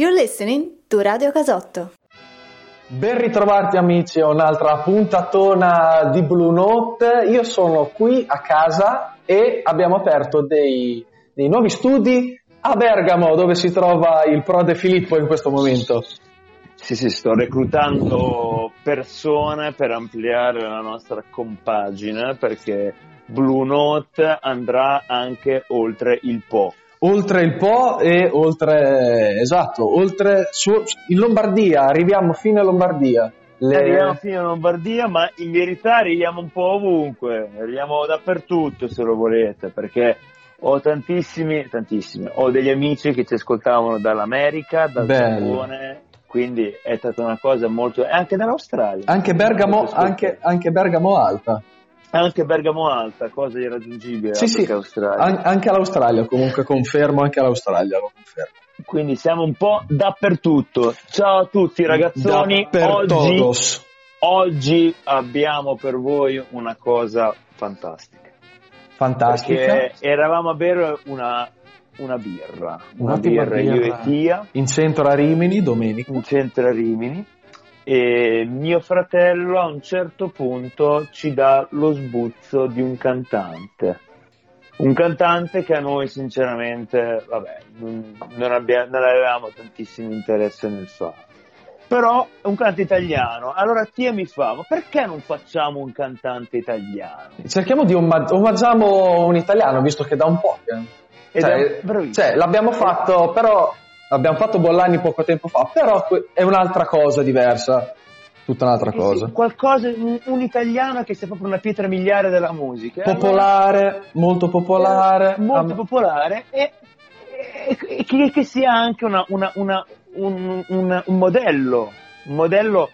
You're listening to Radio Casotto. Ben ritrovati amici a un'altra puntatona di Blue Note. Io sono qui a casa e abbiamo aperto dei, dei nuovi studi a Bergamo dove si trova il prode Filippo in questo momento. Sì, sì, sto reclutando persone per ampliare la nostra compagine perché Blue Note andrà anche oltre il Po oltre il Po e oltre, esatto, oltre su, in Lombardia, arriviamo fino a Lombardia. Le... Arriviamo fino a Lombardia, ma in verità arriviamo un po' ovunque, arriviamo dappertutto se lo volete, perché ho tantissimi, tantissimi, ho degli amici che ci ascoltavano dall'America, dal Giappone, quindi è stata una cosa molto... anche dall'Australia. Anche Bergamo, anche, anche Bergamo Alta. Anche Bergamo Alta, cosa irraggiungibile. Sì, sì, An- anche l'Australia, comunque confermo, anche l'Australia lo confermo. Quindi siamo un po' dappertutto. Ciao a tutti ragazzoni, oggi, oggi abbiamo per voi una cosa fantastica. Fantastica? Perché eravamo a bere una, una birra, una, una birra, birra io e Tia. In centro a Rimini, domenica. In centro a Rimini e mio fratello a un certo punto ci dà lo sbuzzo di un cantante. Un cantante che a noi sinceramente, vabbè, non, non, non avevamo tantissimo interesse nel fare. Però è un cantante italiano. Allora Tia mi fa, ma perché non facciamo un cantante italiano? Cerchiamo di omag- omaggiamo un italiano, visto che da un po'. Che... Cioè, cioè, l'abbiamo fatto, però Abbiamo fatto Bollani poco tempo fa, però è un'altra cosa diversa. Tutta un'altra cosa. Sì, qualcosa, un, un, italiano che sia proprio una pietra miliare della musica. Popolare, allora, molto popolare. Eh, molto am- popolare e, e, e che, che, sia anche una, una, una, un, un, modello. Un modello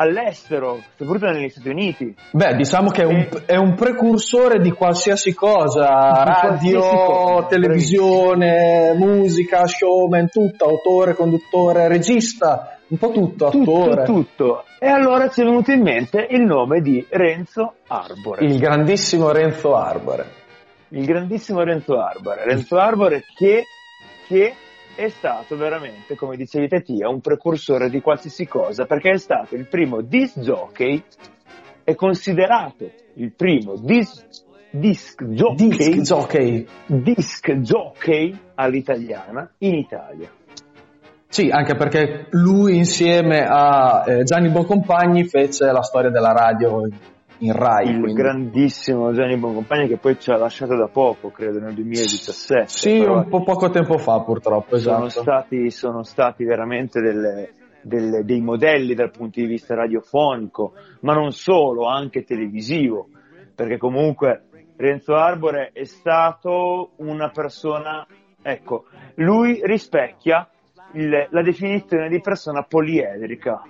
all'estero, soprattutto negli Stati Uniti. Beh, diciamo che è un, è un precursore di qualsiasi cosa, di radio, qualsiasi cosa, televisione, musica, showman, tutto, autore, conduttore, regista, un po' tutto, attore. Tutto, tutto. E allora ci è venuto in mente il nome di Renzo Arbore. Il grandissimo Renzo Arbore. Il grandissimo Renzo Arbore. Renzo Arbore che, che è stato veramente, come dicevi te Tia, un precursore di qualsiasi cosa, perché è stato il primo disc jockey, è considerato il primo disc, disc, jockey, disc jockey, disc jockey all'italiana in Italia. Sì, anche perché lui insieme a eh, Gianni Boncompagni fece la storia della radio in Rai. Il quindi. grandissimo Gianni Boncompagni che poi ci ha lasciato da poco, credo nel 2017. Sì, un po' poco tempo fa purtroppo, esatto. Sono stati, sono stati veramente delle, delle, dei modelli dal punto di vista radiofonico, ma non solo, anche televisivo, perché comunque Renzo Arbore è stato una persona, ecco, lui rispecchia il, la definizione di persona poliedrica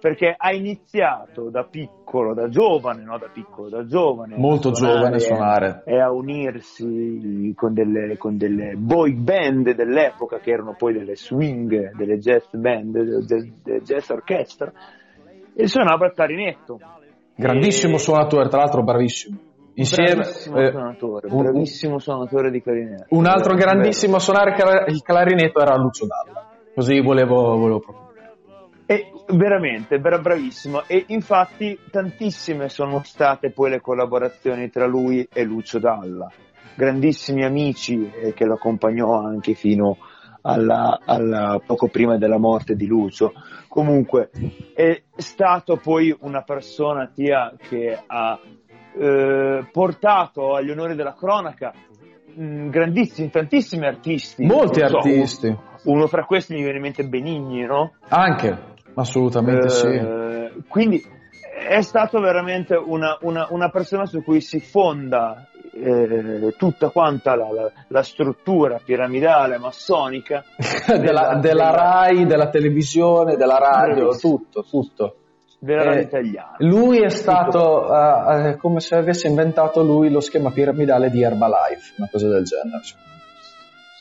perché ha iniziato da piccolo, da giovane, no? Da piccolo, da giovane. Molto giovane a suonare. E a unirsi con delle, con delle, boy band dell'epoca, che erano poi delle swing, delle jazz band, delle jazz orchestra, e suonava il clarinetto. Grandissimo e... suonatore, tra l'altro bravissimo. Insieme, bravissimo eh, suonatore, un, bravissimo suonatore di clarinetto. Un altro grandissimo a suonare il clarinetto era Lucio Dalla. Così volevo, volevo proprio e veramente, bravissimo. E infatti tantissime sono state poi le collaborazioni tra lui e Lucio Dalla. Grandissimi amici eh, che lo accompagnò anche fino alla, alla, poco prima della morte di Lucio. Comunque è stato poi una persona tia che ha eh, portato agli onori della cronaca mh, grandissimi, tantissimi artisti. Molti so, artisti. Uno, uno fra questi mi viene in mente Benigni, no? Anche. Assolutamente eh, sì. Quindi è stato veramente una, una, una, persona su cui si fonda eh, tutta quanta la, la, la, struttura piramidale massonica della, della, della, RAI, della televisione, della radio, tutto, tutto. Della radio eh, italiana. Lui è stato uh, come se avesse inventato lui lo schema piramidale di Herbalife, una cosa del genere.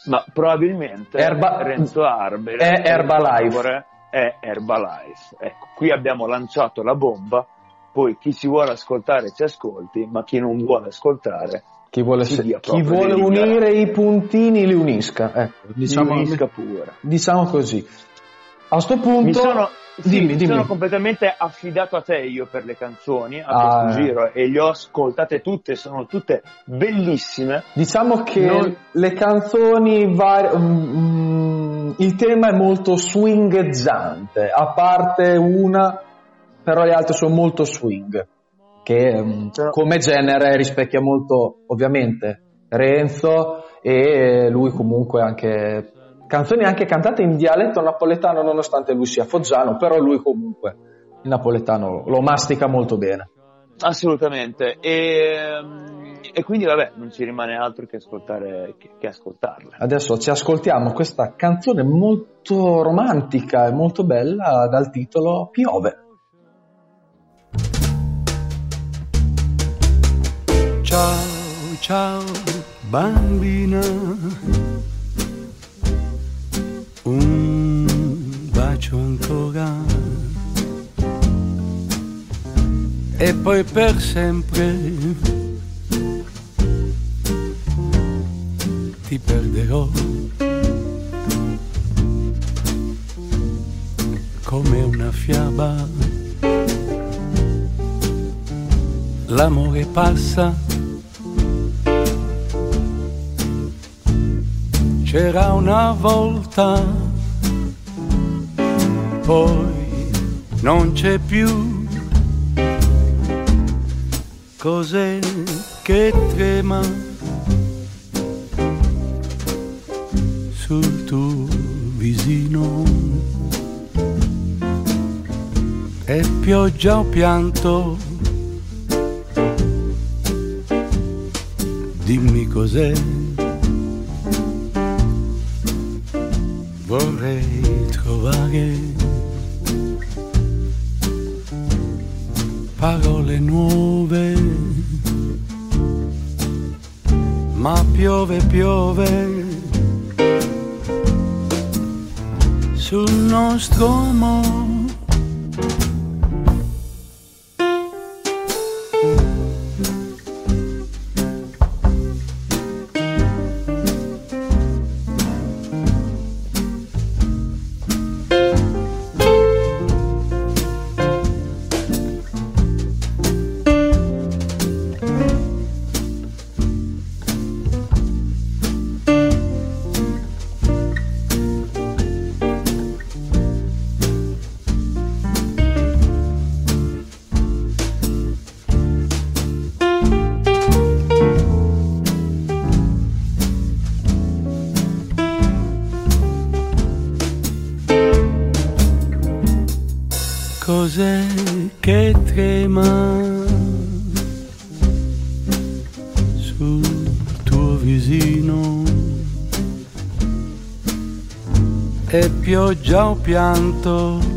Ma probabilmente Erba- Renzo Arbe è Herbalife è Herbalife. Ecco, qui abbiamo lanciato la bomba, poi chi si vuole ascoltare ci ascolti, ma chi non vuole ascoltare Chi vuole, se- chi vuole unire i puntini li unisca. Ecco, diciamo, li unisca pure. Diciamo così. A questo punto... Mi sono, sì, dimmi, mi dimmi. sono completamente affidato a te io per le canzoni a Ah, questo eh. giro e le ho ascoltate tutte, sono tutte bellissime. Diciamo che Non- le canzoni vari- mm, il tema è molto swingheggiante, a parte una, però le altre sono molto swing, che mm, Però- come genere rispecchia molto ovviamente Renzo e lui comunque anche canzoni anche cantate in dialetto napoletano nonostante lui sia foggiano, però lui comunque il napoletano lo mastica molto bene. Assolutamente. E, e quindi vabbè, non ci rimane altro che ascoltare che, che ascoltarle. Adesso ci ascoltiamo questa canzone molto romantica e molto bella dal titolo Piove. Ciao, ciao, bambina. Un bacio ancora. E poi per sempre ti perderò. Come una fiaba. L'amore passa C'era una volta, poi non c'è più. Cos'è che trema pioggia o pianto? Dimmi cos'è. vorrei trovare parole nuove, ma piove, piove sul nostro amore. Cos'è che trema sul tuo visino? È pioggia o pianto?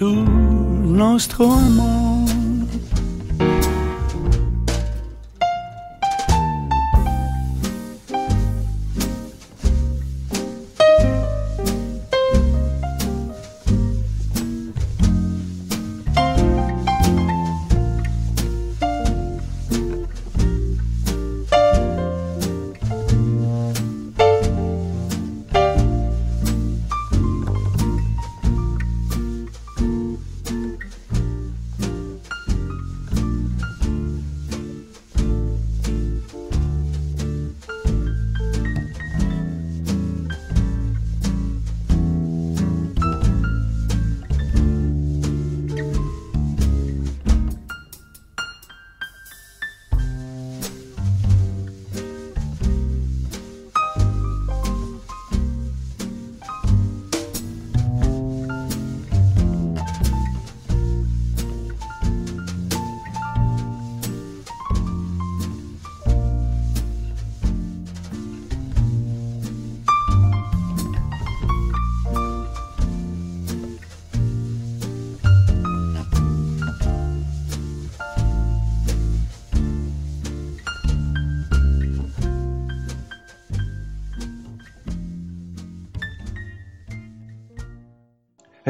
Sul nostro amore.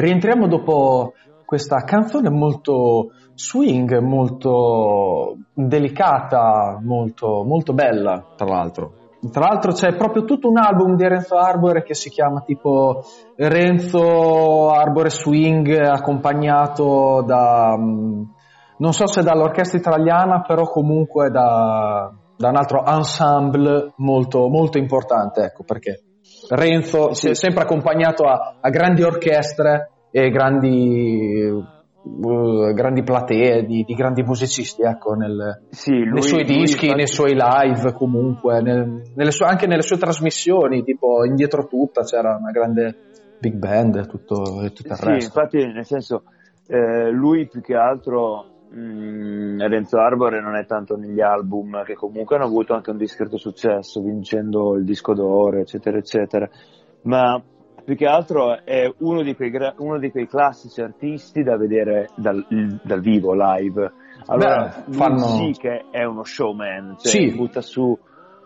Rientriamo dopo questa canzone molto swing, molto delicata, molto, molto bella, tra l'altro. Tra l'altro c'è proprio tutto un album di Renzo Arbore che si chiama tipo Renzo Arbore Swing accompagnato da, mm, non so se dall'orchestra italiana, però comunque da, da un altro ensemble molto, molto importante, ecco perché Renzo si è sempre accompagnato a, a grandi orchestre e grandi uh, grandi platee di, di, grandi musicisti ecco, nel, sì, lui, nei suoi dischi, infatti... nei suoi live comunque, nel, nelle sue, anche nelle sue trasmissioni, tipo Indietro Tutta c'era una grande big band e tutto, tutto il sì, resto. infatti nel senso eh, lui più che altro mm, Renzo Arbore non è tanto negli album che comunque hanno avuto anche un discreto successo vincendo il disco d'oro eccetera eccetera ma più che altro è uno di quei, uno di quei classici artisti da vedere dal, dal vivo, live. Allora, Beh, fanno... sì che è uno showman, cioè Sì. butta su,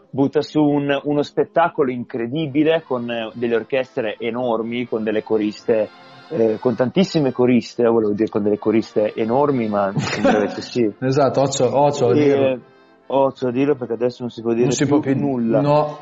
butta su un- uno spettacolo incredibile con delle orchestre enormi, con delle coriste, eh, con tantissime coriste, volevo dire con delle coriste enormi, ma sì. Esatto, occhio, occhio a dirlo. Occhio a dirlo perché adesso non si può dire Non si più può più nulla No,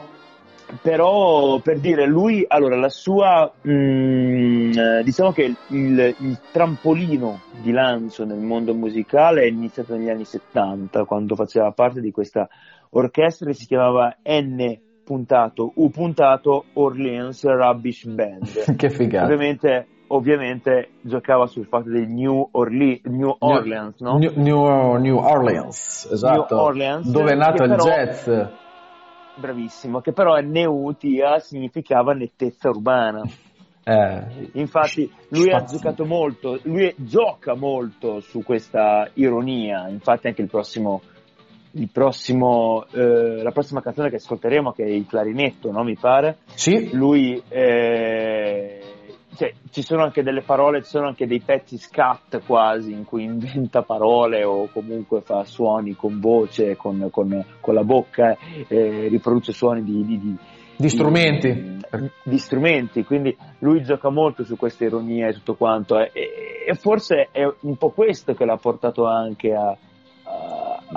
però per dire lui allora la sua mm, eh, diciamo che il, il- il trampolino di lancio nel mondo musicale è iniziato negli anni 70 quando faceva parte di questa orchestra che si chiamava N puntato U puntato Orleans Rubbish Band che figata. ovviamente ovviamente giocava sul fatto del New, Orle- New Orleans no? New, New- New Orleans, esatto. New Orleans, dove è nato il però- jazz. bravissimo che però Neutia significava nettezza urbana Eh, Infatti lui ha Spazio. giocato molto, lui gioca molto su questa ironia, infatti anche il prossimo, il prossimo, eh, la prossima canzone che ascolteremo che è il clarinetto, no? mi pare, sì, lui, eh, cioè, ci sono anche delle parole, ci sono anche dei pezzi scat quasi in cui inventa parole o comunque fa suoni con voce, con, con- con la bocca, eh, riproduce suoni di- di- di, di strumenti. di, strumenti, quindi lui gioca molto su questa ironia e tutto quanto e, e- e forse è un po' questo che l'ha portato anche a-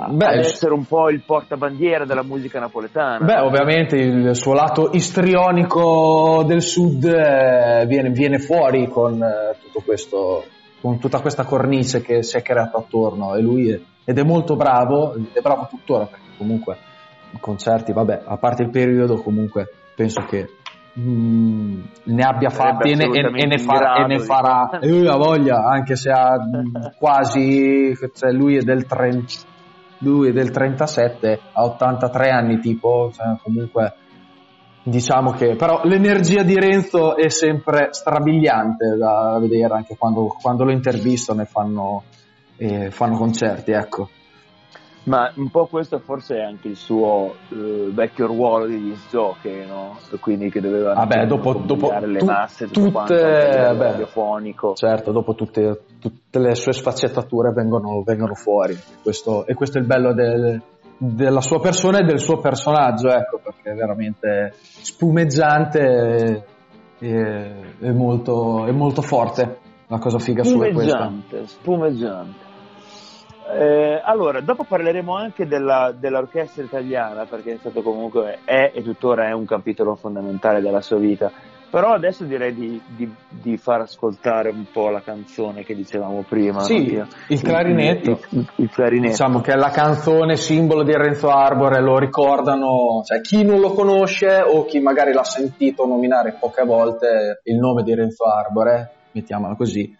Beh, ad essere un po' il portabandiera della musica napoletana. Beh, ovviamente il suo lato istrionico del sud eh, viene, viene fuori con eh, tutto questo, con tutta questa cornice che si è creata attorno e lui è, ed è molto bravo, ed è bravo tuttora perché comunque i concerti, vabbè, a parte il periodo comunque penso che mm, ne abbia fatti e ne, e- e ne farà, e ne farà eh, ha voglia, anche se ha mm, quasi, cioè lui è del 30, lui è del 37, ha 83 anni tipo, cioè, comunque diciamo che però l'energia di Renzo è sempre strabiliante da vedere anche quando, quando lo intervistano e fanno, e fanno concerti, ecco. Ma un po' questo forse è anche il suo eh, vecchio ruolo di disc jockey, no? Quindi che doveva Vabbè, dopo- dopo comunicare le tu- masse, tutto quanto, beh, radiofonico. Certo, dopo tutte, tutte le sue sfaccettature vengono, vengono fuori. Questo, e questo è il bello del- della sua persona e del suo personaggio, ecco, perché è veramente spumeggiante e, e- e molto, è molto forte. La cosa figa sua è questa. Spumeggiante, spumeggiante. Eh, allora, dopo parleremo anche della- dell'orchestra italiana, perché è stato comunque, è e tuttora è un capitolo fondamentale della sua vita. Però adesso direi di, di- di far ascoltare un po' la canzone che dicevamo prima. Sì, no? il clarinetto. Il, il- il clarinetto. Diciamo che è la canzone simbolo di Renzo Arbore, lo ricordano, cioè chi non lo conosce o chi magari l'ha sentito nominare poche volte il nome di Renzo Arbore, mettiamola così,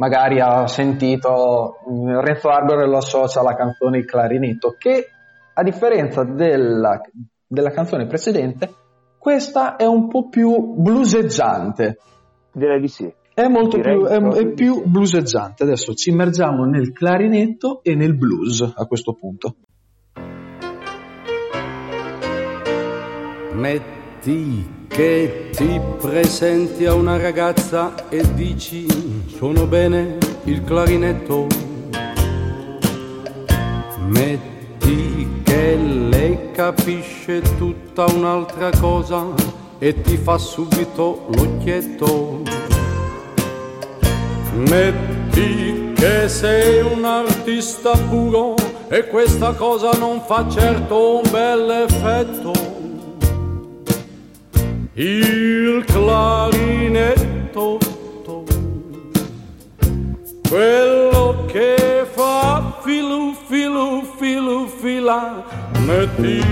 magari ha sentito mm, Renzo Arbore lo associa alla canzone Il clarinetto, che a differenza della, della canzone precedente, questa è un po' più bluseggiante. Direi di sì. È molto Direi più, è, è più sì. bluseggiante. Adesso ci immergiamo nel clarinetto e nel blues a questo punto. Metti che ti presenti a una ragazza e dici suono bene il clarinetto. Metti che lei capisce tutta un'altra cosa e ti fa subito l'occhietto. Metti che sei un artista puro e questa cosa non fa certo un bel effetto. Il clarinetto, quello che fa filu filu filu fila, metti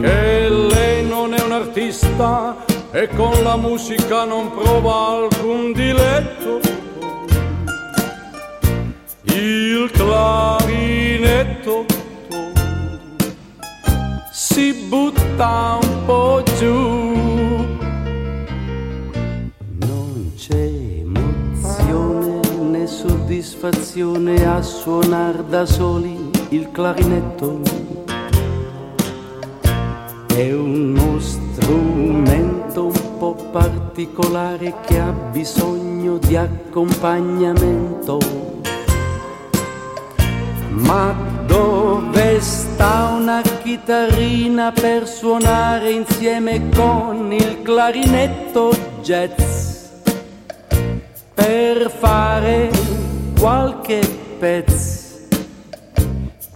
che lei non è un artista e con la musica non prova alcun diletto il clarinetto si butta un po' giù. Soddisfazione a suonar da soli il clarinetto. È uno strumento un po' particolare che ha bisogno di accompagnamento ma dove sta una chitarrina per suonare insieme con il clarinetto jazz? Per fare qualche pezzo,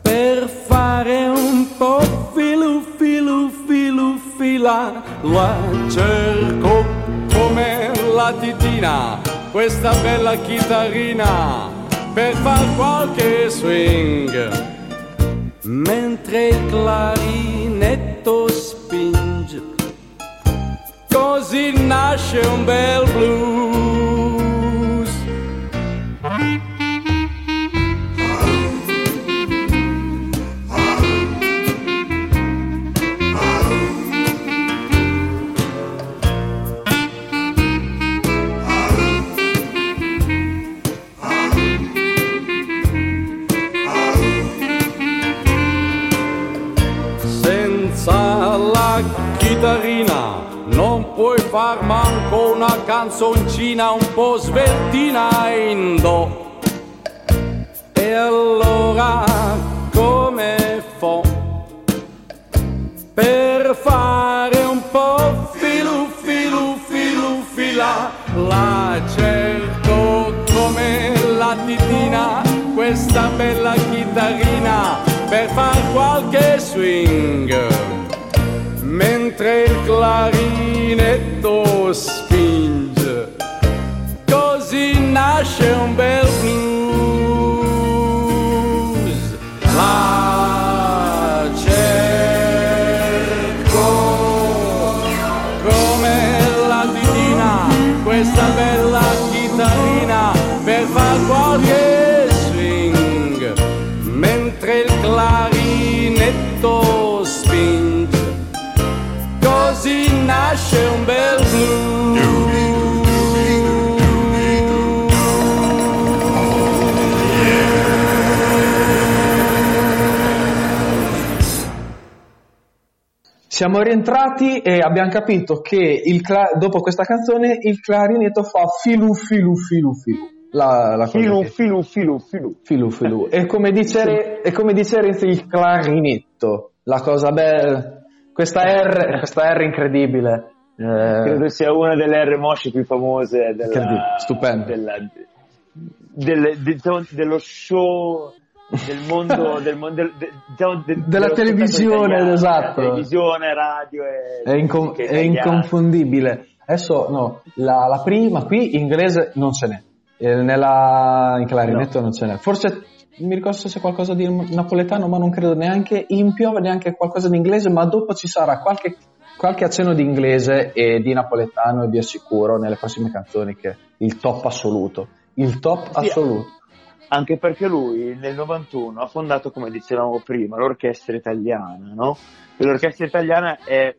per fare un po' filu filu filu fila, la cerco come la titina, questa bella chitarrina per far qualche swing. Mentre il clarinetto spinge così nasce un bel blues far manco una canzoncina un po' sveltina. E allora come fa per fare un po' filu filu filu fila la cerco come la titina questa bella chitarrina per far qualche swing mentre il clarinetto spinge, così nasce un bel. Siamo rientrati e abbiamo capito che cla- dopo questa canzone il clarinetto fa filu filu filu filu. La, la filu, che... filu filu filu filu filu. E come dice, e come dice Renzi il clarinetto, la cosa bella questa R, questa R incredibile. Eh, Credo sia una delle R mosce più famose della, stupendo. Della, del, diciamo, dello show del mondo, del mondo de, diciamo, de, della televisione, esatto. Televisione, radio e è, incom- è inconfondibile. Adesso no, la, la, prima qui inglese non ce n'è. Nella, in clarinetto no. non ce n'è. Forse mi ricordo se c'è qualcosa di napoletano, ma non credo neanche in piove, neanche qualcosa di inglese, ma dopo ci sarà qualche, qualche accenno di inglese e di napoletano e vi assicuro nelle prossime canzoni che il top assoluto, il top sì, assoluto. Anche perché lui nel 91 ha fondato, come dicevamo prima, l'orchestra italiana, no? E l'orchestra italiana è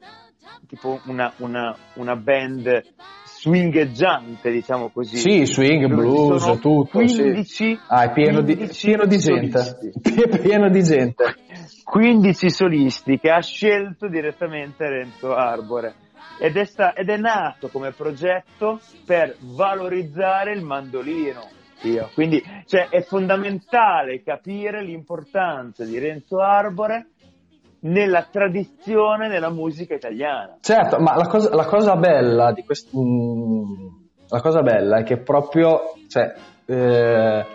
tipo una, una, una band swingheggiante, diciamo così. Sì, swing, blues, tutto. 15, sì. ah, è pieno, 15 di, pieno di gente. pieno di gente. 15 solisti che ha scelto direttamente Renzo Arbore. Ed è, sta- ed è nato come progetto per valorizzare il mandolino. Io. Quindi cioè, è fondamentale capire l'importanza di Renzo Arbore nella tradizione della musica italiana. Certo, ma la cosa, la cosa bella di questo, mm, la cosa bella è che proprio, cioè, eh,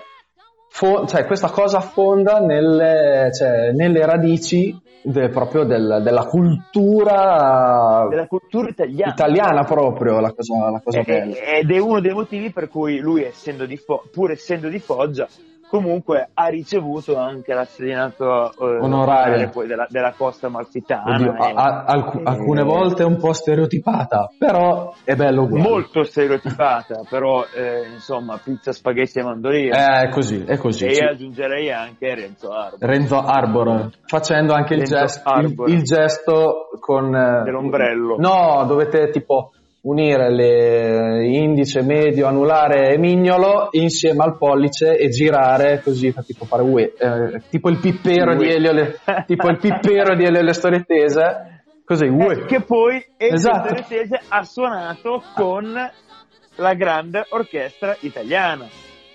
fo- cioè questa cosa affonda nelle, cioè, nelle radici de- proprio del- della cultura della cultura italiana. italiana proprio, la cosa, la cosa E- bella. e- ed è uno dei motivi per cui lui, essendo di Fo- pur essendo di Foggia, comunque ha ricevuto anche la serenata eh, Onoraria. poi della, della costa malfitana. Oddio, a- e- a- alc- e- alcune volte un po' stereotipata, però è bello uguale. molto stereotipata, però eh, insomma pizza, spaghetti e mandolino. Eh, È così, è così. e sì. aggiungerei anche Renzo Arbo. Renzo Arbor, facendo anche il, gesto, il, Arbor. il gesto con... eh, Dell'ombrello. No, dovete tipo unire le indice, medio, anulare e mignolo insieme al pollice e girare così fa tipo fare ue, eh, tipo il pippero di. Elio le, tipo il pippero di Elio le storie tese così ue. Eh, che poi Elio Esatto. Teretese ha suonato con la grande orchestra italiana.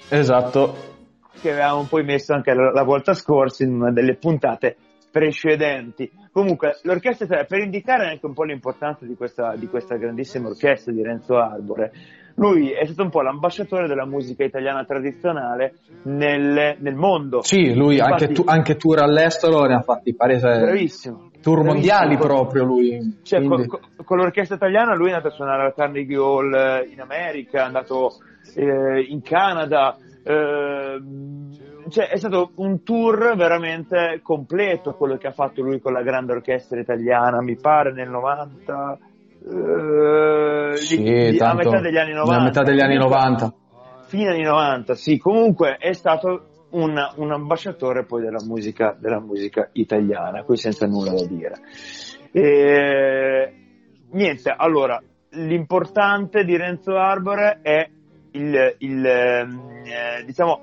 esatto che avevamo poi messo anche la, la volta scorsa in una delle puntate precedenti. Comunque, l'orchestra italiana, per indicare anche un po' l'importanza di questa, di questa grandissima orchestra di Renzo Arbore, lui è stato un po' l'ambasciatore della musica italiana tradizionale nel, nel mondo. sì lui Infatti- anche, tu, anche tour all'estero ne ha fatti pari Bravissimo. tour Bravissimo. mondiali Con- proprio lui Cioè, con- con l'orchestra italiana lui è andato a suonare al Carnegie Hall eh, in America, è andato eh, in Canada, eh, cioè è stato un tour veramente completo quello che ha fatto lui con la grande orchestra italiana, mi pare nel 90, eh, sì, di- di- a tanto- metà degli anni 90. a metà degli anni Comunque, 90 Fine anni 90, sì, comunque è stato un, un ambasciatore poi della musica, della musica italiana, qui senza nulla da dire. E, niente, allora, l'importante di Renzo Arbore è il, il, ehm, eh, diciamo,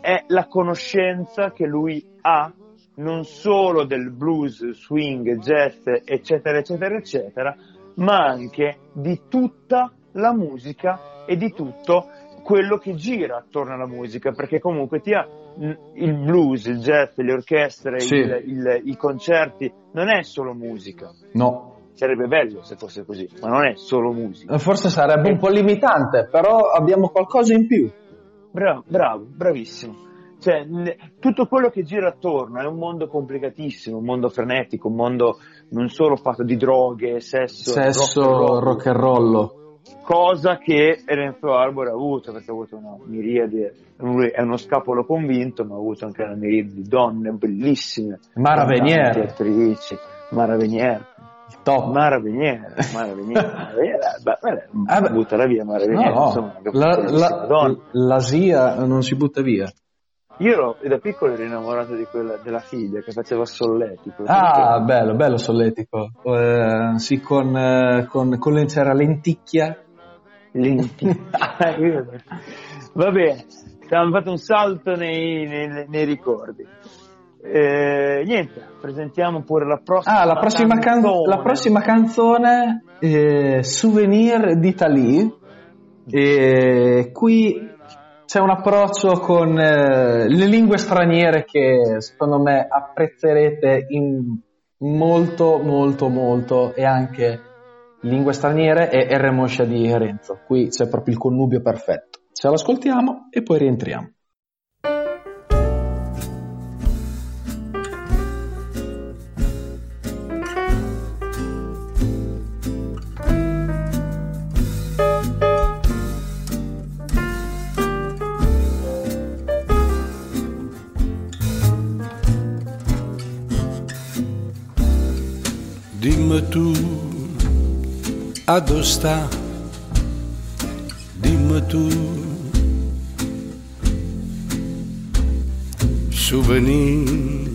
è la conoscenza che lui ha non solo del blues, swing, jazz, eccetera, eccetera, eccetera, ma anche di tutta la musica e di tutto quello che gira attorno alla musica, perché comunque ti ha il blues, il jazz, le orchestre, Sì. il- il- i concerti, non è solo musica. no Sarebbe bello se fosse così, ma non è solo musica. Forse sarebbe un po' limitante, però abbiamo qualcosa in più. Bravo, bravo, bravissimo. Cioè, tutto quello che gira attorno è un mondo complicatissimo, un mondo frenetico, un mondo non solo fatto di droghe, sesso, Sesso, rock and roll, rock and roll. cosa che Renzo Arbore ha avuto, perché ha avuto una miriade, lui è uno scapolo convinto, ma ha avuto anche una miriade di donne bellissime, Mara Venier, attrici, Mara Venier, top. Mara Venier, Mara Venier, Mara Venier, beh, beh, Ah, buttala via Mara Venier, No, insomma, la, la- l'Asia non si butta via. Io ero, da piccolo ero innamorato di quella, della figlia che faceva solletico. Ah, bello, bello solletico. Eh, sì, con, eh, con, con c'era lenticchia. Lenti. Va bene, abbiamo fatto un salto nei, nei- nei ricordi. Eh, niente, presentiamo pure la prossima Ah, la prossima, can- canzone. la prossima canzone, eh, Souvenir d'Italie. E qui c'è un approccio con eh, le lingue straniere che secondo me apprezzerete in molto, molto, molto e anche lingue straniere e R. Moscia di Renzo. Qui c'è proprio il connubio perfetto. Ce l'ascoltiamo e poi rientriamo. A dove sta, dimmi tu. Souvenir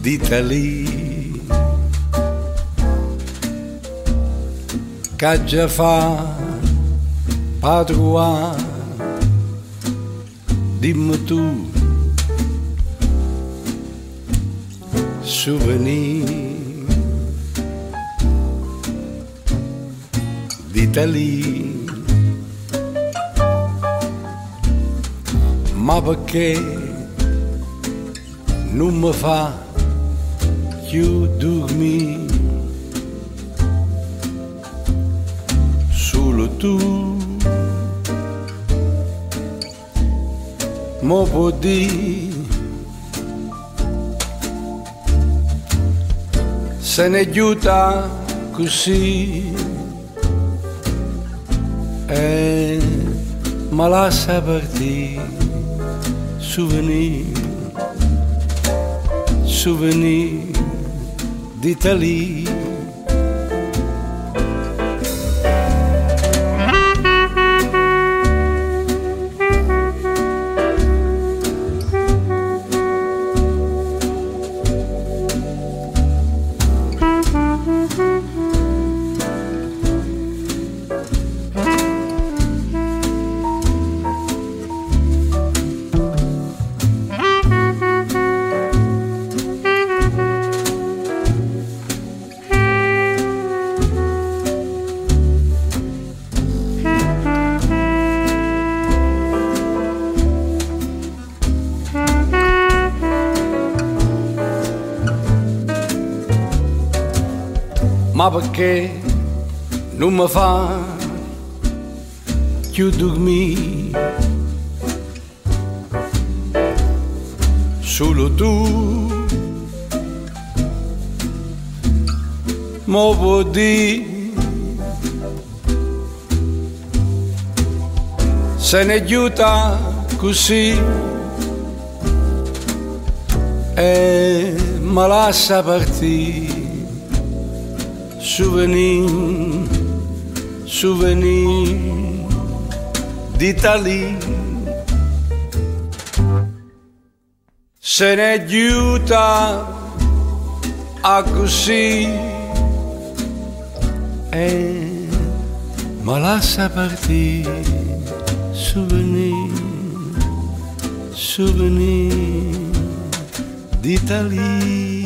d'Italia che già fa padrone, dimmi tu. souvenir d'Italia. Ma perché non mi fa più dormire? solo tu. Mo può dire se ne aiuta così ma lascia partire souvenir souvenir d'Italie non mi fa più dormire solo tu. Mo può dire se ne aiuta così e me lascia partire souvenir, souvenir d'Italie. Se ne aiuta a così e ma lascia partire souvenir, souvenir d'Italie.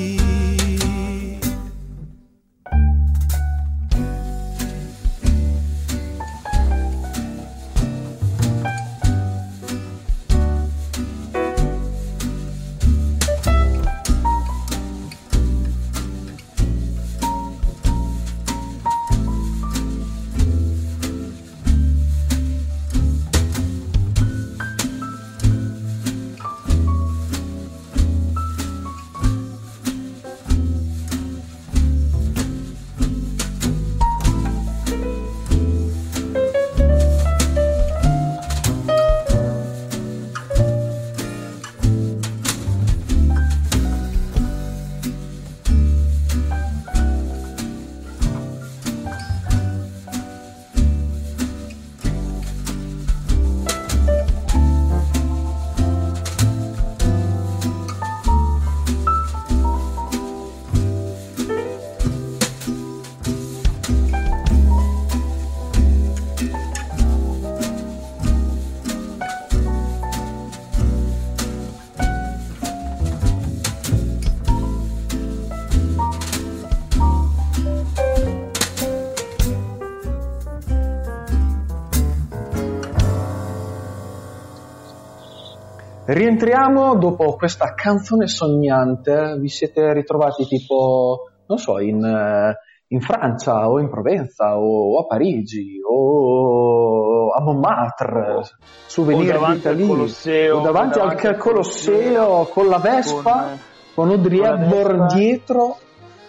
Rientriamo dopo questa canzone sognante, vi siete ritrovati tipo, non so, in, eh, in Francia o in Provenza o a Parigi o a Montmartre, souvenir davanti Colosseo, o davanti, davanti al Colosseo con la Vespa, con, con Audrey Hepburn dietro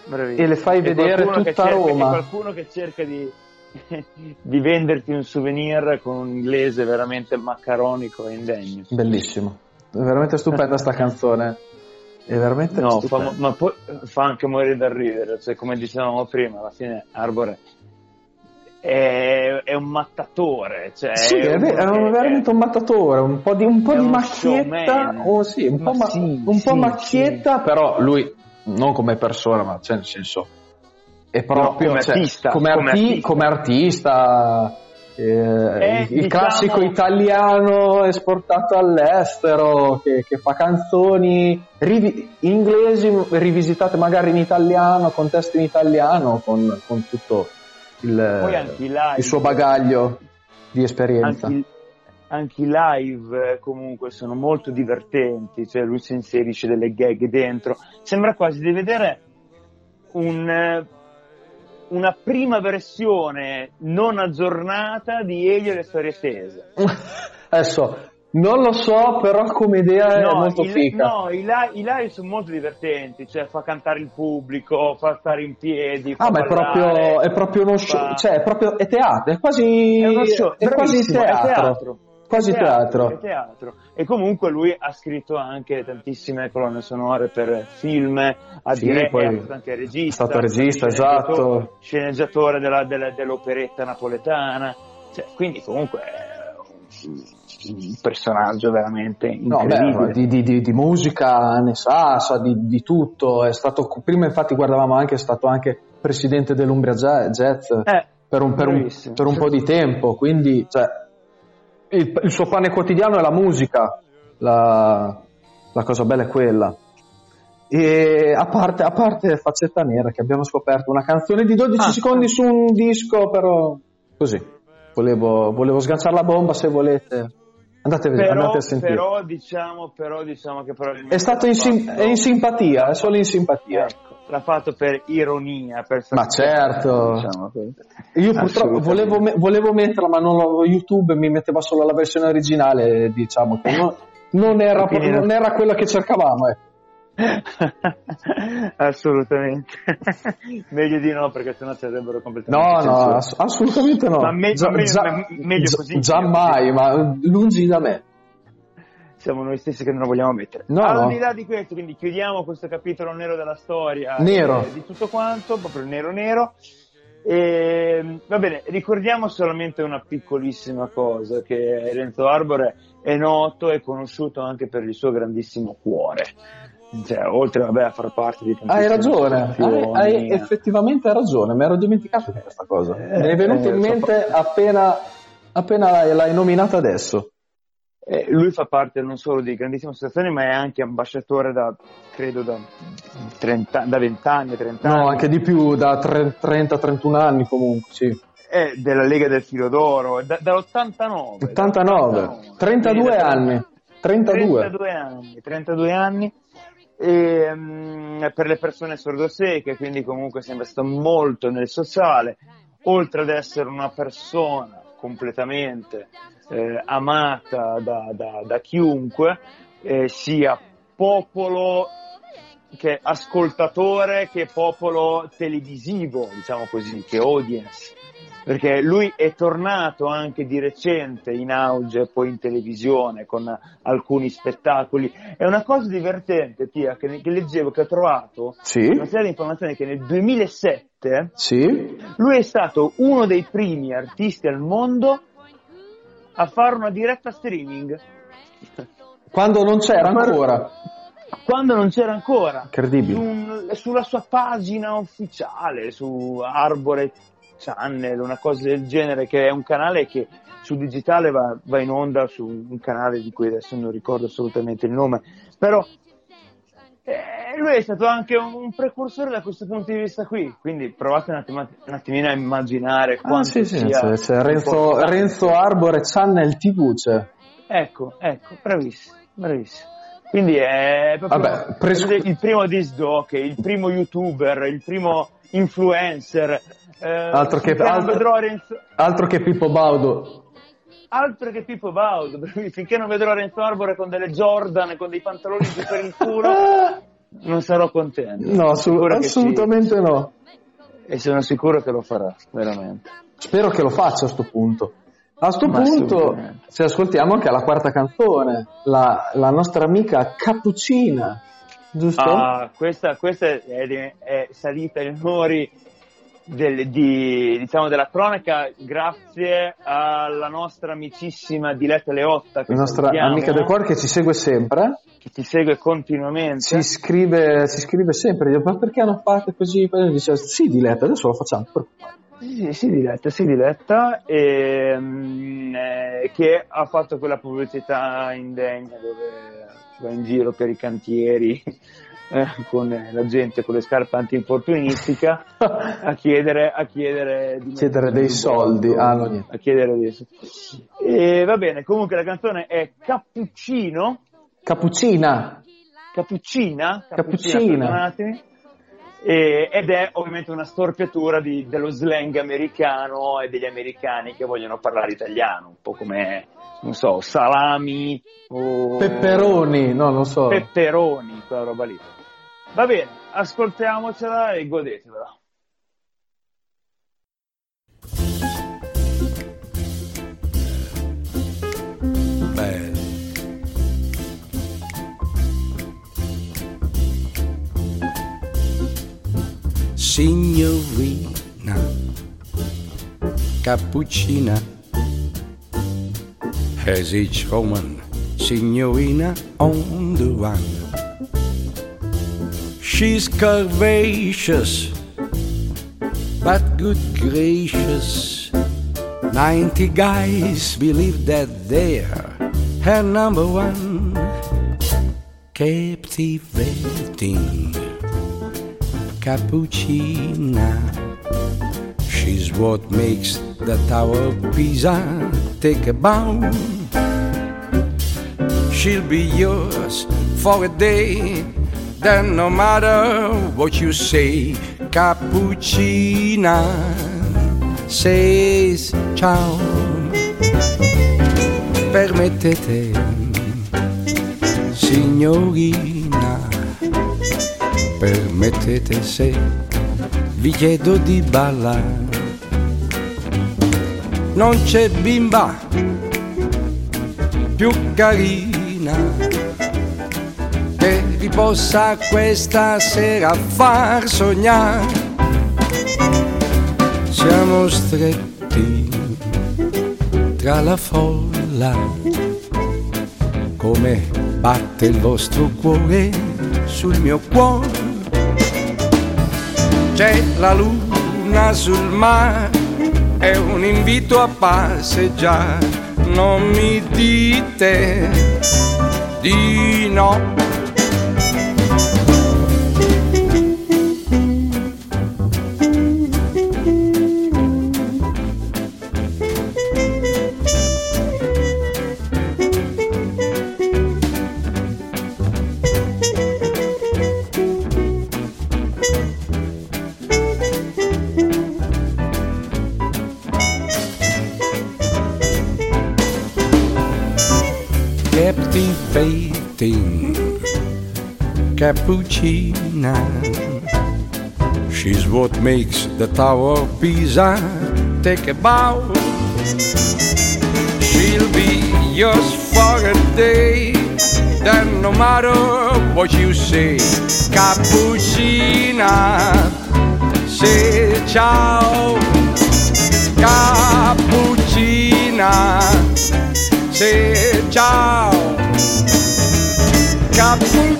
Bravissimo. e le fai e vedere tutta cerca, Roma. qualcuno che cerca di, di venderti un souvenir con un inglese veramente maccaronico e indegno. Bellissimo. È veramente stupenda sta canzone. È veramente no, stupenda. fa, ma poi fa anche morire da ridere. Cioè, come dicevamo prima, alla fine Arbore è, è un mattatore. Cioè sì, è, è, è veramente un mattatore. Un po' di, un po di macchietta. Oh, sì, un, po, ma, sì, un po' sì, macchietta, sì. però lui non come persona, ma cioè, nel senso. È proprio no, come, cioè, artista, come, come, arti- artista. come artista eh, Eh, il diciamo- classico italiano esportato all'estero che, che fa canzoni rivi- inglesi rivisitate magari in italiano, con testo in italiano, con, con tutto il, live. il suo bagaglio di esperienza. anche, i- anche i live eh, comunque sono molto divertenti, cioè lui si inserisce delle gag dentro, sembra quasi di vedere un, eh, una prima versione non aggiornata di Elio e le storie tese. Adesso, non lo so, però come idea è No, molto i, figa. no, i, li- i live sono molto divertenti, cioè fa cantare il pubblico, fa stare in piedi. Ah, ma è ballare, proprio, è proprio uno show, fa- cioè è proprio è teatro, è quasi, È show, è quasi bravissimo, è teatro. Quasi teatro. teatro. E comunque lui ha scritto anche tantissime colonne sonore per film, ha Sì, diretto, anche regista. è stato regista, sceneggiatore- esatto. Sceneggiatore della- della- dell'operetta napoletana. Cioè, quindi comunque un, personaggio veramente No, incredibile. beh, di, di- di- di musica ne sa, sa di, di tutto. È stato, prima infatti guardavamo anche, è stato anche presidente dell'Umbria Ja- Jazz Eh, per un, per un- per un po' di tempo, quindi cioè, il, il suo pane quotidiano è la musica, la, la cosa bella è quella. E a parte, a parte Faccetta Nera che abbiamo scoperto una canzone di 12 Ah, secondi su un disco, però così. Volevo, volevo sganciare la bomba se volete. Andate, Però, andate a sentire. però diciamo, però diciamo che probabilmente È stato in, sim- è in simpatia, è solo in simpatia. Ecco, l'ha fatto per ironia, per Ma certo. diciamo. Io purtroppo volevo, me- volevo metterla, ma non YouTube mi metteva solo la versione originale, diciamo che non, non era, non- era quella che cercavamo. ecco. Assolutamente. Meglio di no, perché sennò ci avrebbero completamente No, no, ass- assolutamente no. Ma me- Già- me- già- me- meglio così. Già mai, ma lungi da me. Siamo noi stessi che non lo vogliamo mettere. No, Al di là di questo, quindi chiudiamo questo capitolo nero della storia. Nero. eh, di tutto quanto, proprio nero nero. E, va bene, ricordiamo solamente una piccolissima cosa, che Renzo Arbore è noto e conosciuto anche per il suo grandissimo cuore. Cioè, oltre vabbè, a far parte di tantissime Hai ragione, hai, hai eh. effettivamente ragione, mi ero dimenticato di questa cosa. Eh, mi è venuta eh, in so- mente appena, appena l'hai, l'hai nominata adesso. Eh, lui fa parte non solo di grandissime associazioni, ma è anche ambasciatore da, credo, da, 30, da 20 anni, 30 anni. No, anche di più, da tre- 30-31 anni comunque, sì. È della Lega del Filo d'Oro, da- dall'89. 89, 32 anni. 32. 32 anni, 32 anni. E, mm, per le persone sordoseche, quindi comunque è sempre stato molto nel sociale, oltre ad essere una persona completamente eh, amata da, da- da chiunque, eh, sia popolo che ascoltatore che popolo televisivo, diciamo così, che audience. Perché lui è tornato anche di recente in auge poi in televisione con alcuni spettacoli. È una cosa divertente, Tia, che, che leggevo, che ho trovato Sì, una serie di informazioni che nel 2007 sì. lui è stato uno dei primi artisti al mondo a fare una diretta streaming Quando non c'era ancora. quando non c'era ancora Incredibile. Un- sulla sua pagina ufficiale su Arbore Channel una cosa del genere che è un canale che su digitale va, va in onda su un canale di cui adesso non ricordo assolutamente il nome però eh, lui è stato anche un, precursore da questo punto di vista qui quindi provate un, attimo- un attimino a immaginare Ah, quanto sì, sì, sia c'è, c'è Renzo. Renzo Arbore Channel TV c'è. Ecco, ecco, bravissimo, bravissimo. Quindi è proprio Vabbè, pres- il primo disc jockey, il primo youtuber, il primo influencer. eh, Altro che- altro- Renzo, Altro che Pippo Baudo. Altro che Pippo Baudo, finché non vedrò Renzo Arbore con delle Jordan e con dei pantaloni giù per il culo, non sarò contento. No, sì. assolutamente no. E sono sicuro che lo farà, veramente. Spero che lo faccia a sto punto. A sto Ma punto ci ascoltiamo anche la quarta canzone, la, la nostra amica Cappuccina, giusto? Ah, questa, questa è, di- è salita ai onori del- di- diciamo della cronaca grazie alla nostra amicissima Diletta Leotta la nostra salutiamo, amica del cuore che ci segue sempre, che ti segue continuamente. Ci scrive, ci scrive sempre, ma perché non fate così? Dice, sì Diletta, adesso lo facciamo. Sì, sì, diletta, sì, diletta, e, mm, eh, che ha fatto quella pubblicità indegna dove va in giro per i cantieri eh, con la gente con le scarpe antinfortunistica a chiedere, a chiedere, Chiedere dei soldi. Ah, no, a chiedere dei soldi. E va bene, comunque la canzone è Cappuccino, Cappuccina, Cappuccina, Cappuccina. E, ed è ovviamente una storpiatura di, dello slang americano e degli americani che vogliono parlare italiano, un po' come, non so, salami o... Pepperoni, no, non so. Pepperoni, quella roba lì. Va bene, ascoltiamocela e godetevela. Signorina Cappuccina has each woman Signorina on the run. She's curvaceous, but good gracious. Ninety guys believe that they're her number one. Captivating Cappuccina. She's what makes the Tower of Pisa take a bound. She'll be yours for a day. Then, no matter what you say, Cappuccina says ciao. Permettete, signorina, permettete se vi chiedo di ballare. Non c'è bimba più carina vi possa questa sera far sognare. Siamo stretti tra la folla, come batte il vostro cuore sul mio cuore. C'è la luna sul mare, è un invito a passeggiare. Non mi dite di no. Cappuccina. She's what makes the Tower of Pisa take a bow. She'll be yours for a day. Then, no matter what you say, Cappuccina, say ciao. Cappuccina, say ciao. Cappuccina,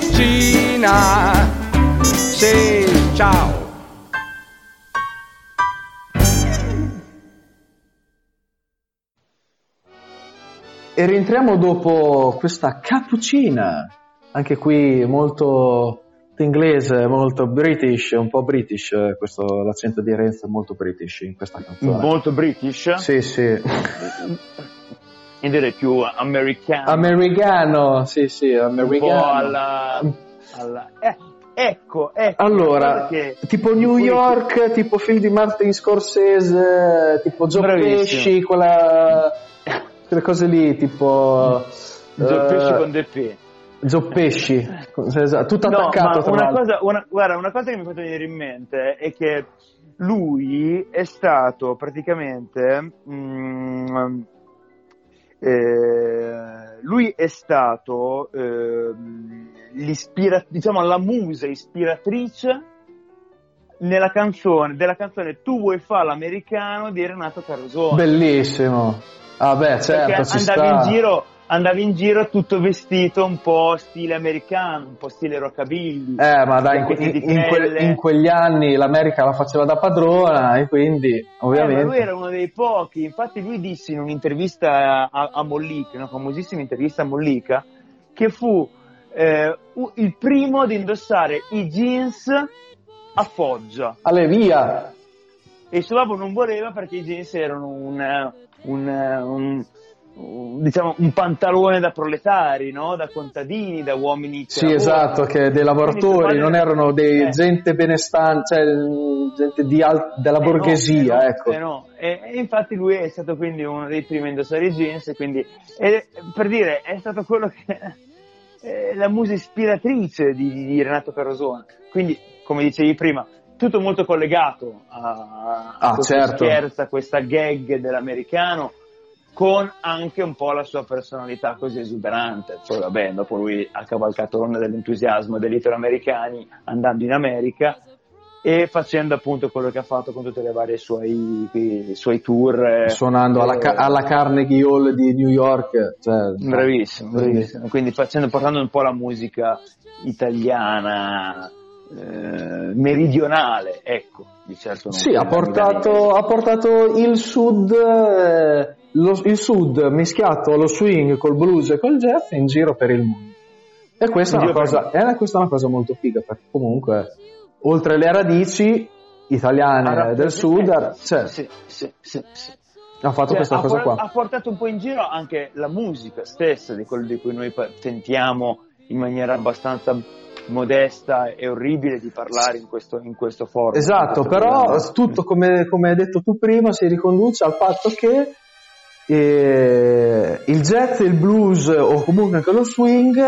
say ciao. E rientriamo dopo questa cappuccina, anche qui molto inglese, molto british, un po' british, eh, questo, l'accento di Renzo è molto british in questa canzone. Molto british, Sì, sì. direi più americano. Americano, sì, sì, americano. alla... alla- eh, ecco, ecco. Allora, che- tipo New York, tipo film di Martin Scorsese, tipo Joe Bravissimo. Pesci, quella, quelle cose lì, tipo... Joe eh, Pesci con De P. Joe Pesci, esatto, tutto No, attaccato ma tra una cosa, una, guarda, una cosa che mi fa venire in mente è che lui è stato praticamente mm, eh, lui è stato l'ispira- diciamo la musa ispiratrice nella canzone della canzone Tu vuoi fare l'americano di Renato Carosone Bellissimo. Ah beh, certo, perché andavi sta. in giro andavi in giro tutto vestito un po' stile americano, un po' stile rockabilly. Eh, ma dai, in, in que- pelle. in quegli anni l'America la faceva da padrona e quindi, Eh, ovviamente... lui era uno dei pochi, infatti lui disse in un'intervista a, a Mollica, una famosissima intervista a Mollica, che fu eh, il primo ad indossare i jeans a foggia Ale, via! e il suo babbo non voleva perché i jeans erano un, un- un- diciamo, un pantalone da proletari, no? da contadini, da uomini. Sì, esatto, che dei lavoratori non erano dei eh. gente benestante, cioè gente al- della eh borghesia. No, eh ecco. Eh no. E, e, infatti lui è stato quindi uno dei primi a indossare i jeans, quindi, e, per dire, è stato quello che è la musa ispiratrice di, di Renato Carosone. Quindi, come dicevi prima, tutto molto collegato a, a ah, questa certo. scherza, a questa gag dell'americano con anche un po' la sua personalità così esuberante. Poi vabbè, dopo lui ha cavalcato l'onda dell'entusiasmo degli italoamericani andando in America e facendo appunto quello che ha fatto con tutte le varie suoi, suoi tour. Eh, Suonando alla, ca- alla, Carnegie Hall di New York. Cioè, bravissimo, bravissimo. Quindi facendo, portando un po' la musica italiana, eh, meridionale, ecco, di certo. sì, ha portato, ha portato, il sud... Eh, lo, il sud mischiato allo swing col blues e col jazz in giro per il mondo. E questa, è una, cosa, è, questa è una cosa molto figa perché comunque oltre le radici italiane ah, del sud cioè, sì, sì, sì, ha fatto cioè, questa ha cosa por- qua. Ha portato un po' in giro anche la musica stessa di quello di cui noi tentiamo in maniera abbastanza modesta e orribile di parlare in questo, in questo forum. Esatto, però tutto come, come hai detto tu prima si riconduce al fatto che e il jazz, il blues o comunque anche lo swing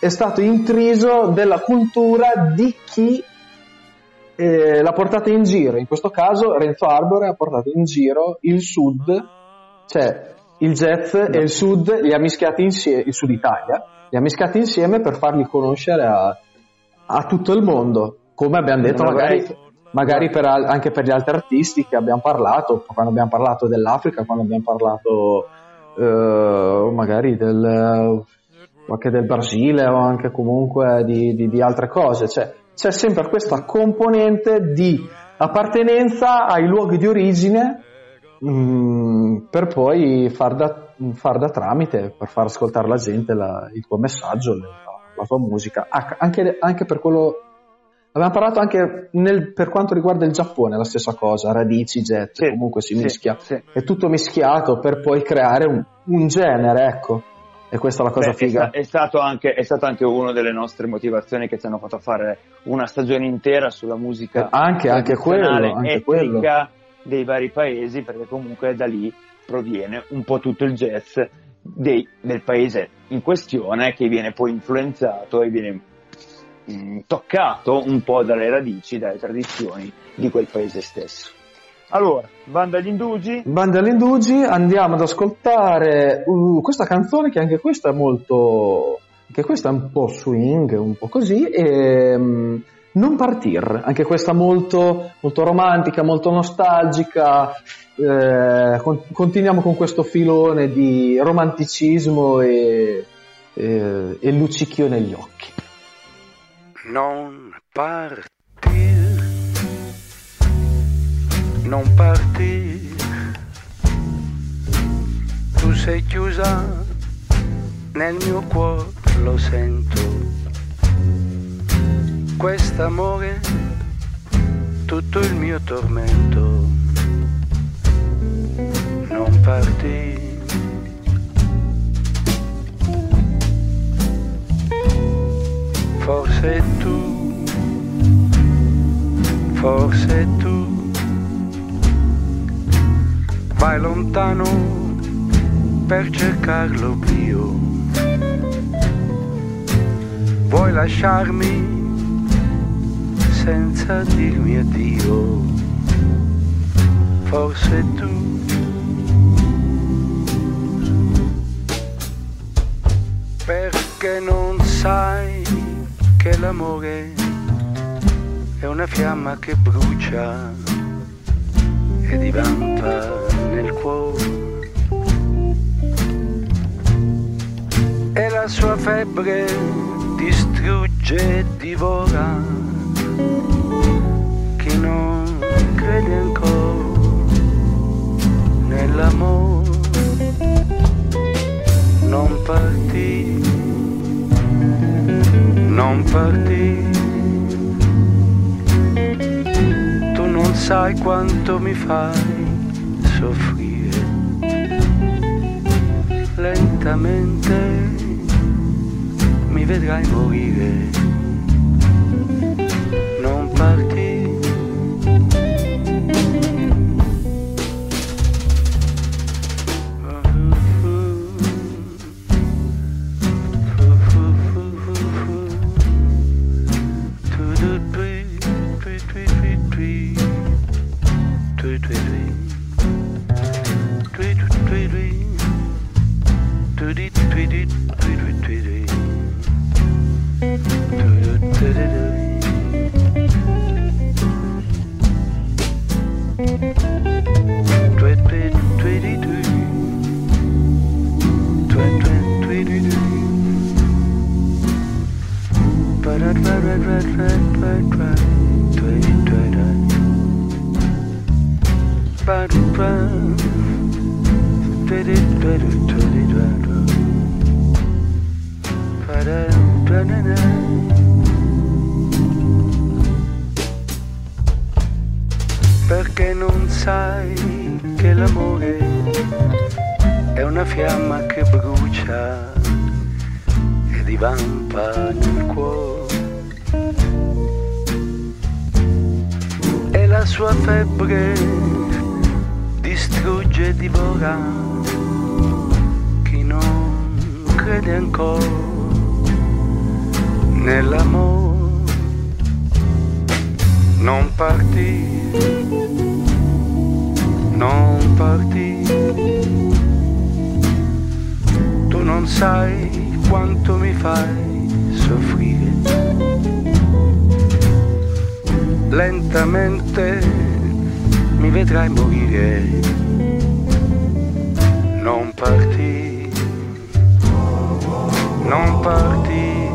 è stato intriso della cultura di chi eh, l'ha portata in giro. In questo caso Renzo Arbore ha portato in giro il sud, cioè il jazz e il sud li ha mischiati insieme, il sud Italia, li ha mischiati insieme per farli conoscere a, a tutto il mondo. Come abbiamo detto, magari magari per, anche per gli altri artisti che abbiamo parlato, quando abbiamo parlato dell'Africa, quando abbiamo parlato eh, magari del, anche del Brasile o anche comunque di, di, di altre cose, cioè, c'è sempre questa componente di appartenenza ai luoghi di origine mh, mm, per poi far da, far da, tramite, per far ascoltare la gente la, il tuo messaggio, la, la tua musica, anche, anche per quello Abbiamo parlato anche nel, per quanto riguarda il Giappone, la stessa cosa, radici, jet, sì, comunque si sì, mischia. Sì. È tutto mischiato per poi creare un, un genere, ecco. E questa è la cosa Beh, figa. È, stato anche, è stato anche una delle nostre motivazioni che ci hanno fatto fare una stagione intera sulla musica. Anche, anche quello, anche quello. dei vari paesi, perché comunque da lì proviene un po' tutto il jazz dei, del paese in questione che viene poi influenzato e viene mh, toccato un po' dalle radici, dalle tradizioni di quel paese stesso. Allora, banda agli indugi? Banda agli indugi, andiamo ad ascoltare uh, questa canzone che anche questa è molto... che questa è un po' swing, un po' così, e... Um, non partir, anche questa molto, molto romantica, molto nostalgica. Eh, con, continuiamo con questo filone di romanticismo e, e, e luccichio negli occhi. Non partir, non partir, tu sei chiusa nel mio cuore, lo sento, quest'amore, tutto il mio tormento, non partir. Forse tu, forse tu, vai lontano per cercare l'oblio, vuoi lasciarmi senza dirmi addio, forse tu. Perché non sai che l'amore è una fiamma che brucia e divampa nel cuore. E la sua febbre distrugge e divora sai quanto mi fai soffrire. lentamente mi vedrai morire. Non parti. Distrugge e divora chi non crede ancora nell'amore. Non parti, non parti, tu non sai quanto mi fai soffrire. Lentamente mi vedrai morire. Non parti, non parti,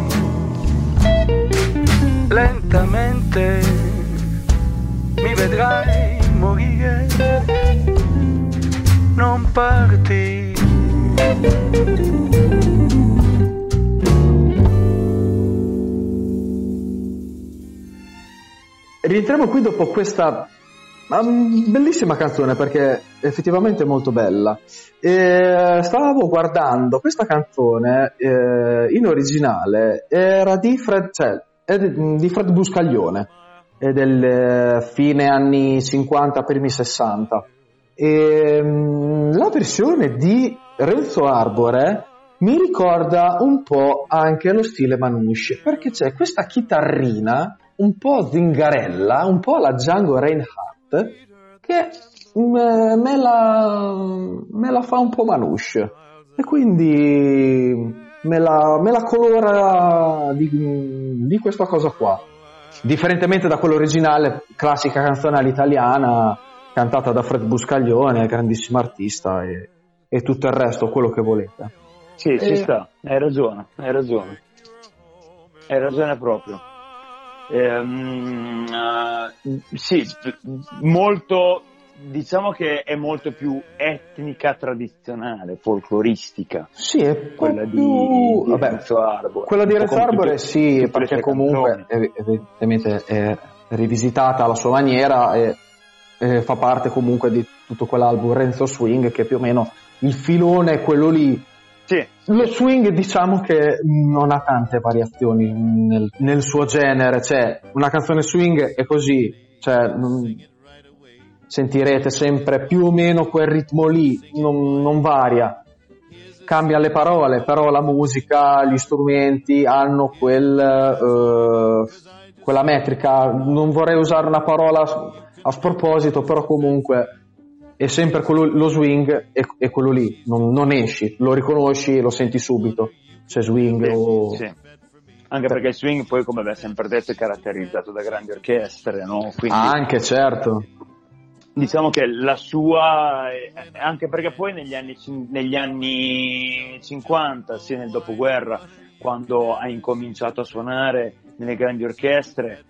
lentamente mi vedrai morire. Non parti. Rientriamo qui dopo questa um, bellissima canzone perché è effettivamente molto bella. E stavo guardando questa canzone eh, in originale, era di Fred, cioè, è di, Fred Buscaglione, è del eh, fine anni 50, primi 60. E, um, la versione di Renzo Arbore mi ricorda un po' anche lo stile Manouche perché c'è questa chitarrina un po' zingarella, un po' la Django Reinhardt, che me, me, la, me la fa un po' Manouche. E quindi me la, me la colora di, di, questa cosa qua. Differentemente da quella originale, classica canzone all'italiana, cantata da Fred Buscaglione, grandissimo artista, e, e tutto il resto, quello che volete. Sì, e... ci sta, hai ragione, hai ragione. Hai ragione proprio. Ehm, uh, sì, molto, diciamo che è molto più etnica tradizionale, folcloristica. Sì, è quella più... di, di Vabbè, Renzo Arbore. Quella di Renzo Arbore sì, perché comunque evidentemente è rivisitata alla sua maniera e, e, fa parte comunque di tutto quell'album Renzo Swing che più o meno il filone è quello lì sì. Lo swing diciamo che non ha tante variazioni nel, nel suo genere, cioè una canzone swing è così, cioè, sentirete sempre più o meno quel ritmo lì, non, non varia. Cambia le parole, però la musica, gli strumenti hanno quel, uh, quella metrica. Non vorrei usare una parola a sproposito, però comunque è sempre quello, lo swing è, è quello lì, non, non, esci, lo riconosci e lo senti subito, c'è swing sì, o... Sì. Anche perché il swing poi, come abbiamo sempre detto, è caratterizzato da grandi orchestre, no? Quindi, anche, certo. Diciamo che la sua, anche perché poi negli anni, negli anni 50, sia nel dopoguerra, quando ha incominciato a suonare nelle grandi orchestre,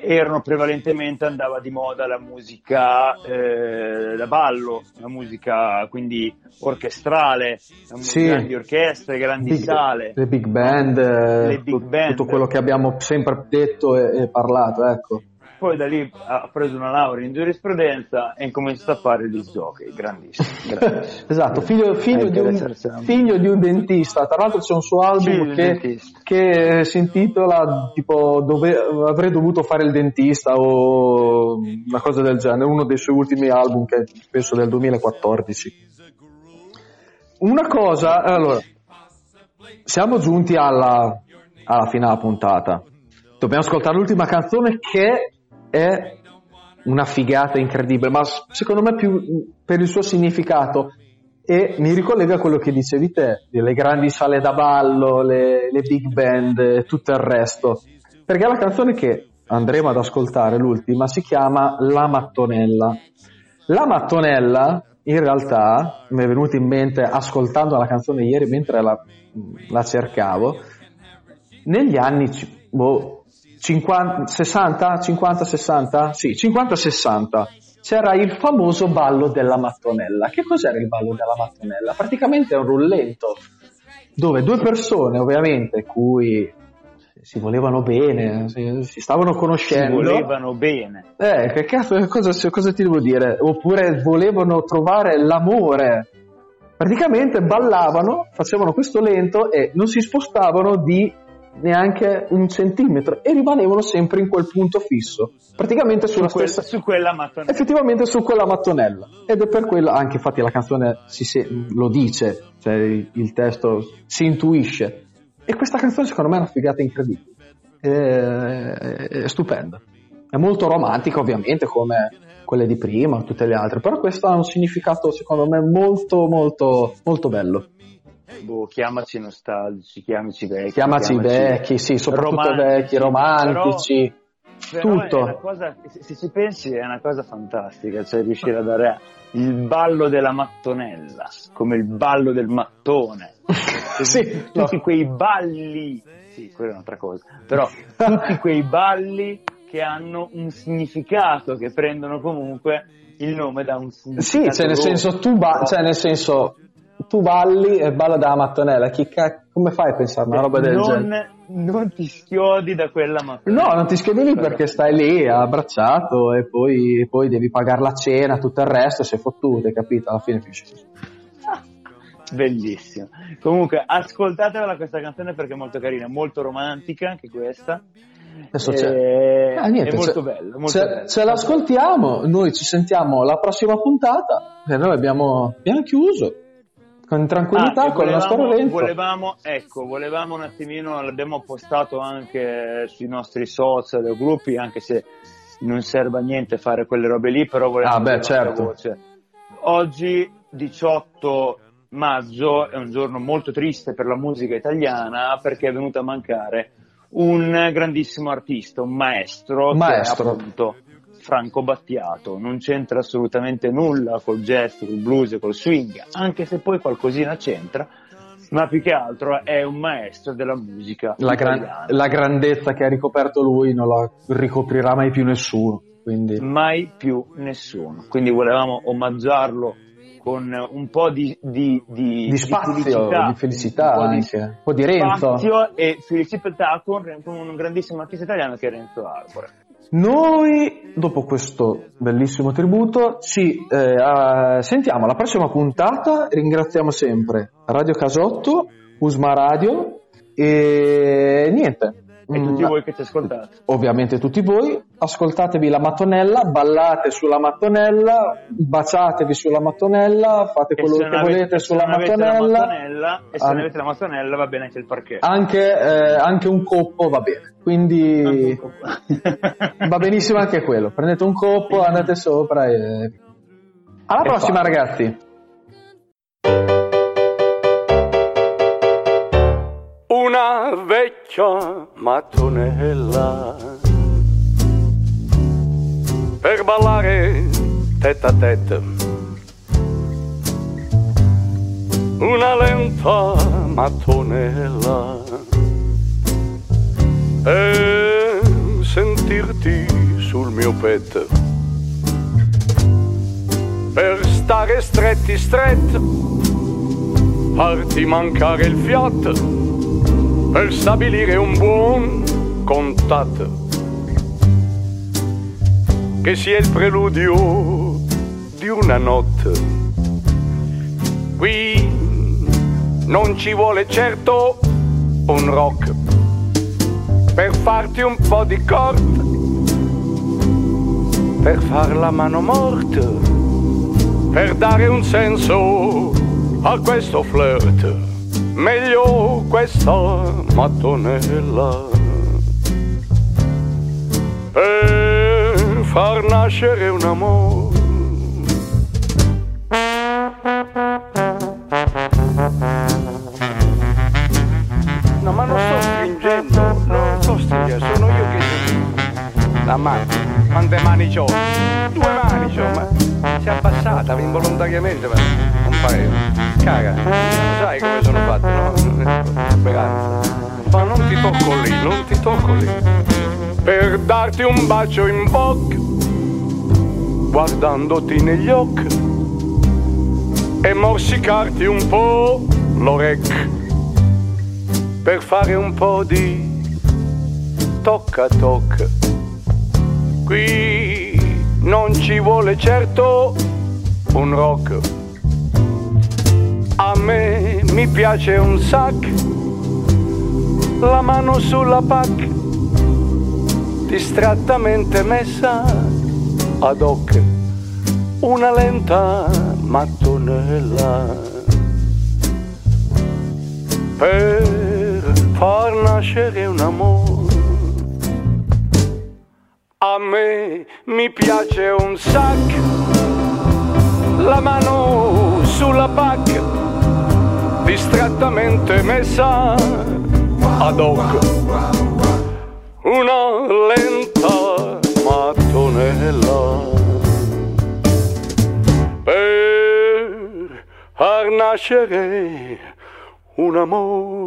erano prevalentemente andava di moda la musica eh, da ballo, la musica quindi orchestrale, la musica sì. grandi orchestre, grandi big, sale, le big band, le big band, tutto quello che abbiamo sempre detto e, e parlato, ecco. Poi da lì ha preso una laurea in giurisprudenza e ha cominciato a fare gli jockey, grandissimo. grandissimo. esatto, figlio, figlio, di un, figlio, di un, dentista, tra l'altro c'è un suo album che, che, si intitola tipo dove, avrei dovuto fare il dentista o una cosa del genere, uno dei suoi ultimi album che penso del 2014. Una cosa, allora, siamo giunti alla, alla fine della puntata. Dobbiamo ascoltare l'ultima canzone che è una figata incredibile, ma secondo me più per il suo significato e mi ricollega a quello che dicevi te, le grandi sale da ballo, le, le big band e tutto il resto. Perché la canzone che andremo ad ascoltare, l'ultima, si chiama La Mattonella. La Mattonella, in realtà, mi è venuta in mente ascoltando la canzone ieri mentre la, la cercavo, negli anni boh, 50, 60, 50, 60? Sì, 50-60 c'era il famoso ballo della mattonella. Che cos'era il ballo della mattonella? Praticamente è un rullento dove due persone, ovviamente, cui si volevano bene, si, si stavano conoscendo. Si volevano bene. Eh, che cazzo, cosa, cosa ti devo dire? Oppure volevano trovare l'amore. Praticamente ballavano, facevano questo lento e non si spostavano di neanche un centimetro e rimanevano sempre in quel punto fisso, praticamente sulla su quel, stessa su quella mattonella. Effettivamente su quella mattonella. Ed è per quello, anche infatti la canzone si, lo dice, cioè il testo si intuisce. E questa canzone secondo me è una figata incredibile. È, è, è stupenda. È molto romantica ovviamente come quelle di prima, tutte le altre, però questo ha un significato secondo me molto molto molto bello. Boh, chiamaci nostalgici, chiamaci vecchi. Chiamaci, chiamaci vecchi, sì, soprattutto vecchi, romantici. Però, tutto. Cosa, se ci pensi è una cosa fantastica, cioè riuscire a dare il ballo della mattonella, come il ballo del mattone. sì, tutti no. quei balli, sì, quella è un'altra cosa, però tutti quei balli che hanno un significato, che prendono comunque il nome da un significato. Sì, cioè nel senso tu ba- cioè nel senso tu balli e balla dalla mattonella, chi ca- come fai a pensare una roba del non, genere? Non ti schiodi da quella mattonella. No, non ti schiodi lì perché stai lì abbracciato e poi, poi devi pagare la cena, tutto il resto, sei fottuto, hai capito? Alla fine finisce così. Bellissimo. Comunque, ascoltatela questa canzone perché è molto carina, molto romantica anche questa. Adesso c'è. E... Ah, niente, è molto bello. Molto se, bello. se l'ascoltiamo, noi ci sentiamo alla prossima puntata e noi abbiamo, abbiamo chiuso con tranquillità, ah, con la storia lenta. Volevamo, ecco, volevamo un attimino, l'abbiamo postato anche sui nostri social o gruppi, anche se non serve a niente fare quelle robe lì, però volevamo ah, beh, certo. voce. Oggi, 18 maggio, è un giorno molto triste per la musica italiana perché è venuto a mancare un grandissimo artista, un maestro, maestro. appunto Franco Battiato, non c'entra assolutamente nulla col jazz, col blues, col swing, anche se poi qualcosina c'entra, ma più che altro è un maestro della musica. La, gran- la grandezza che ha ricoperto lui non la ricoprirà mai più nessuno. Quindi. Mai più nessuno. Quindi volevamo omaggiarlo con un po' di, di, di, di spazio, di felicità, felicità un anche, un po' di Renzo. Spazio e felicità con, con un grandissimo artista italiano che è Renzo Arbore. Noi, dopo questo bellissimo tributo, ci eh, sentiamo alla prossima puntata. Ringraziamo sempre Radio Casotto, Usma Radio e niente. E tutti mm, voi che ci ascoltate. Ovviamente tutti voi. Ascoltatevi la mattonella, ballate sulla mattonella, baciatevi sulla mattonella, fate quello che avete, volete sulla mattonella. mattonella. E se non avete la mattonella va bene anche il parquet. Anche, eh, anche un coppo va bene. Quindi va benissimo anche quello. Prendete un coppo, andate sopra e... Alla e prossima fa. ragazzi. Una vecchia mattonella per ballare tête a tête. Una lenta mattonella e sentirti sul mio petto. Per stare stretti stretti, farti mancare il fiato, per stabilire un buon contatto. che sia il preludio di una notte. Qui non ci vuole certo un rock per farti un po' di corte, per far la mano morta, per dare un senso a questo flirt. Meglio questa mattonella per far nascere un amore. No, ma non sto stringendo, non sto stringendo, sono io che... La mano, quante mani c'ho? Due mani c'ho, ma si è abbassata involontariamente, ma darti un bacio in bocca, guardandoti negli occhi e morsicarti un po' l'orecchio per fare un po' di tocca tocca. Qui non ci vuole certo un rock. A me mi piace un sac, la mano sulla pac, distrattamente messa ad hoc, una lenta mattonella per far nascere un amore. A me mi piace un sac, la mano sulla pacca, distrattamente messa ad hoc. Per far nascere un amore.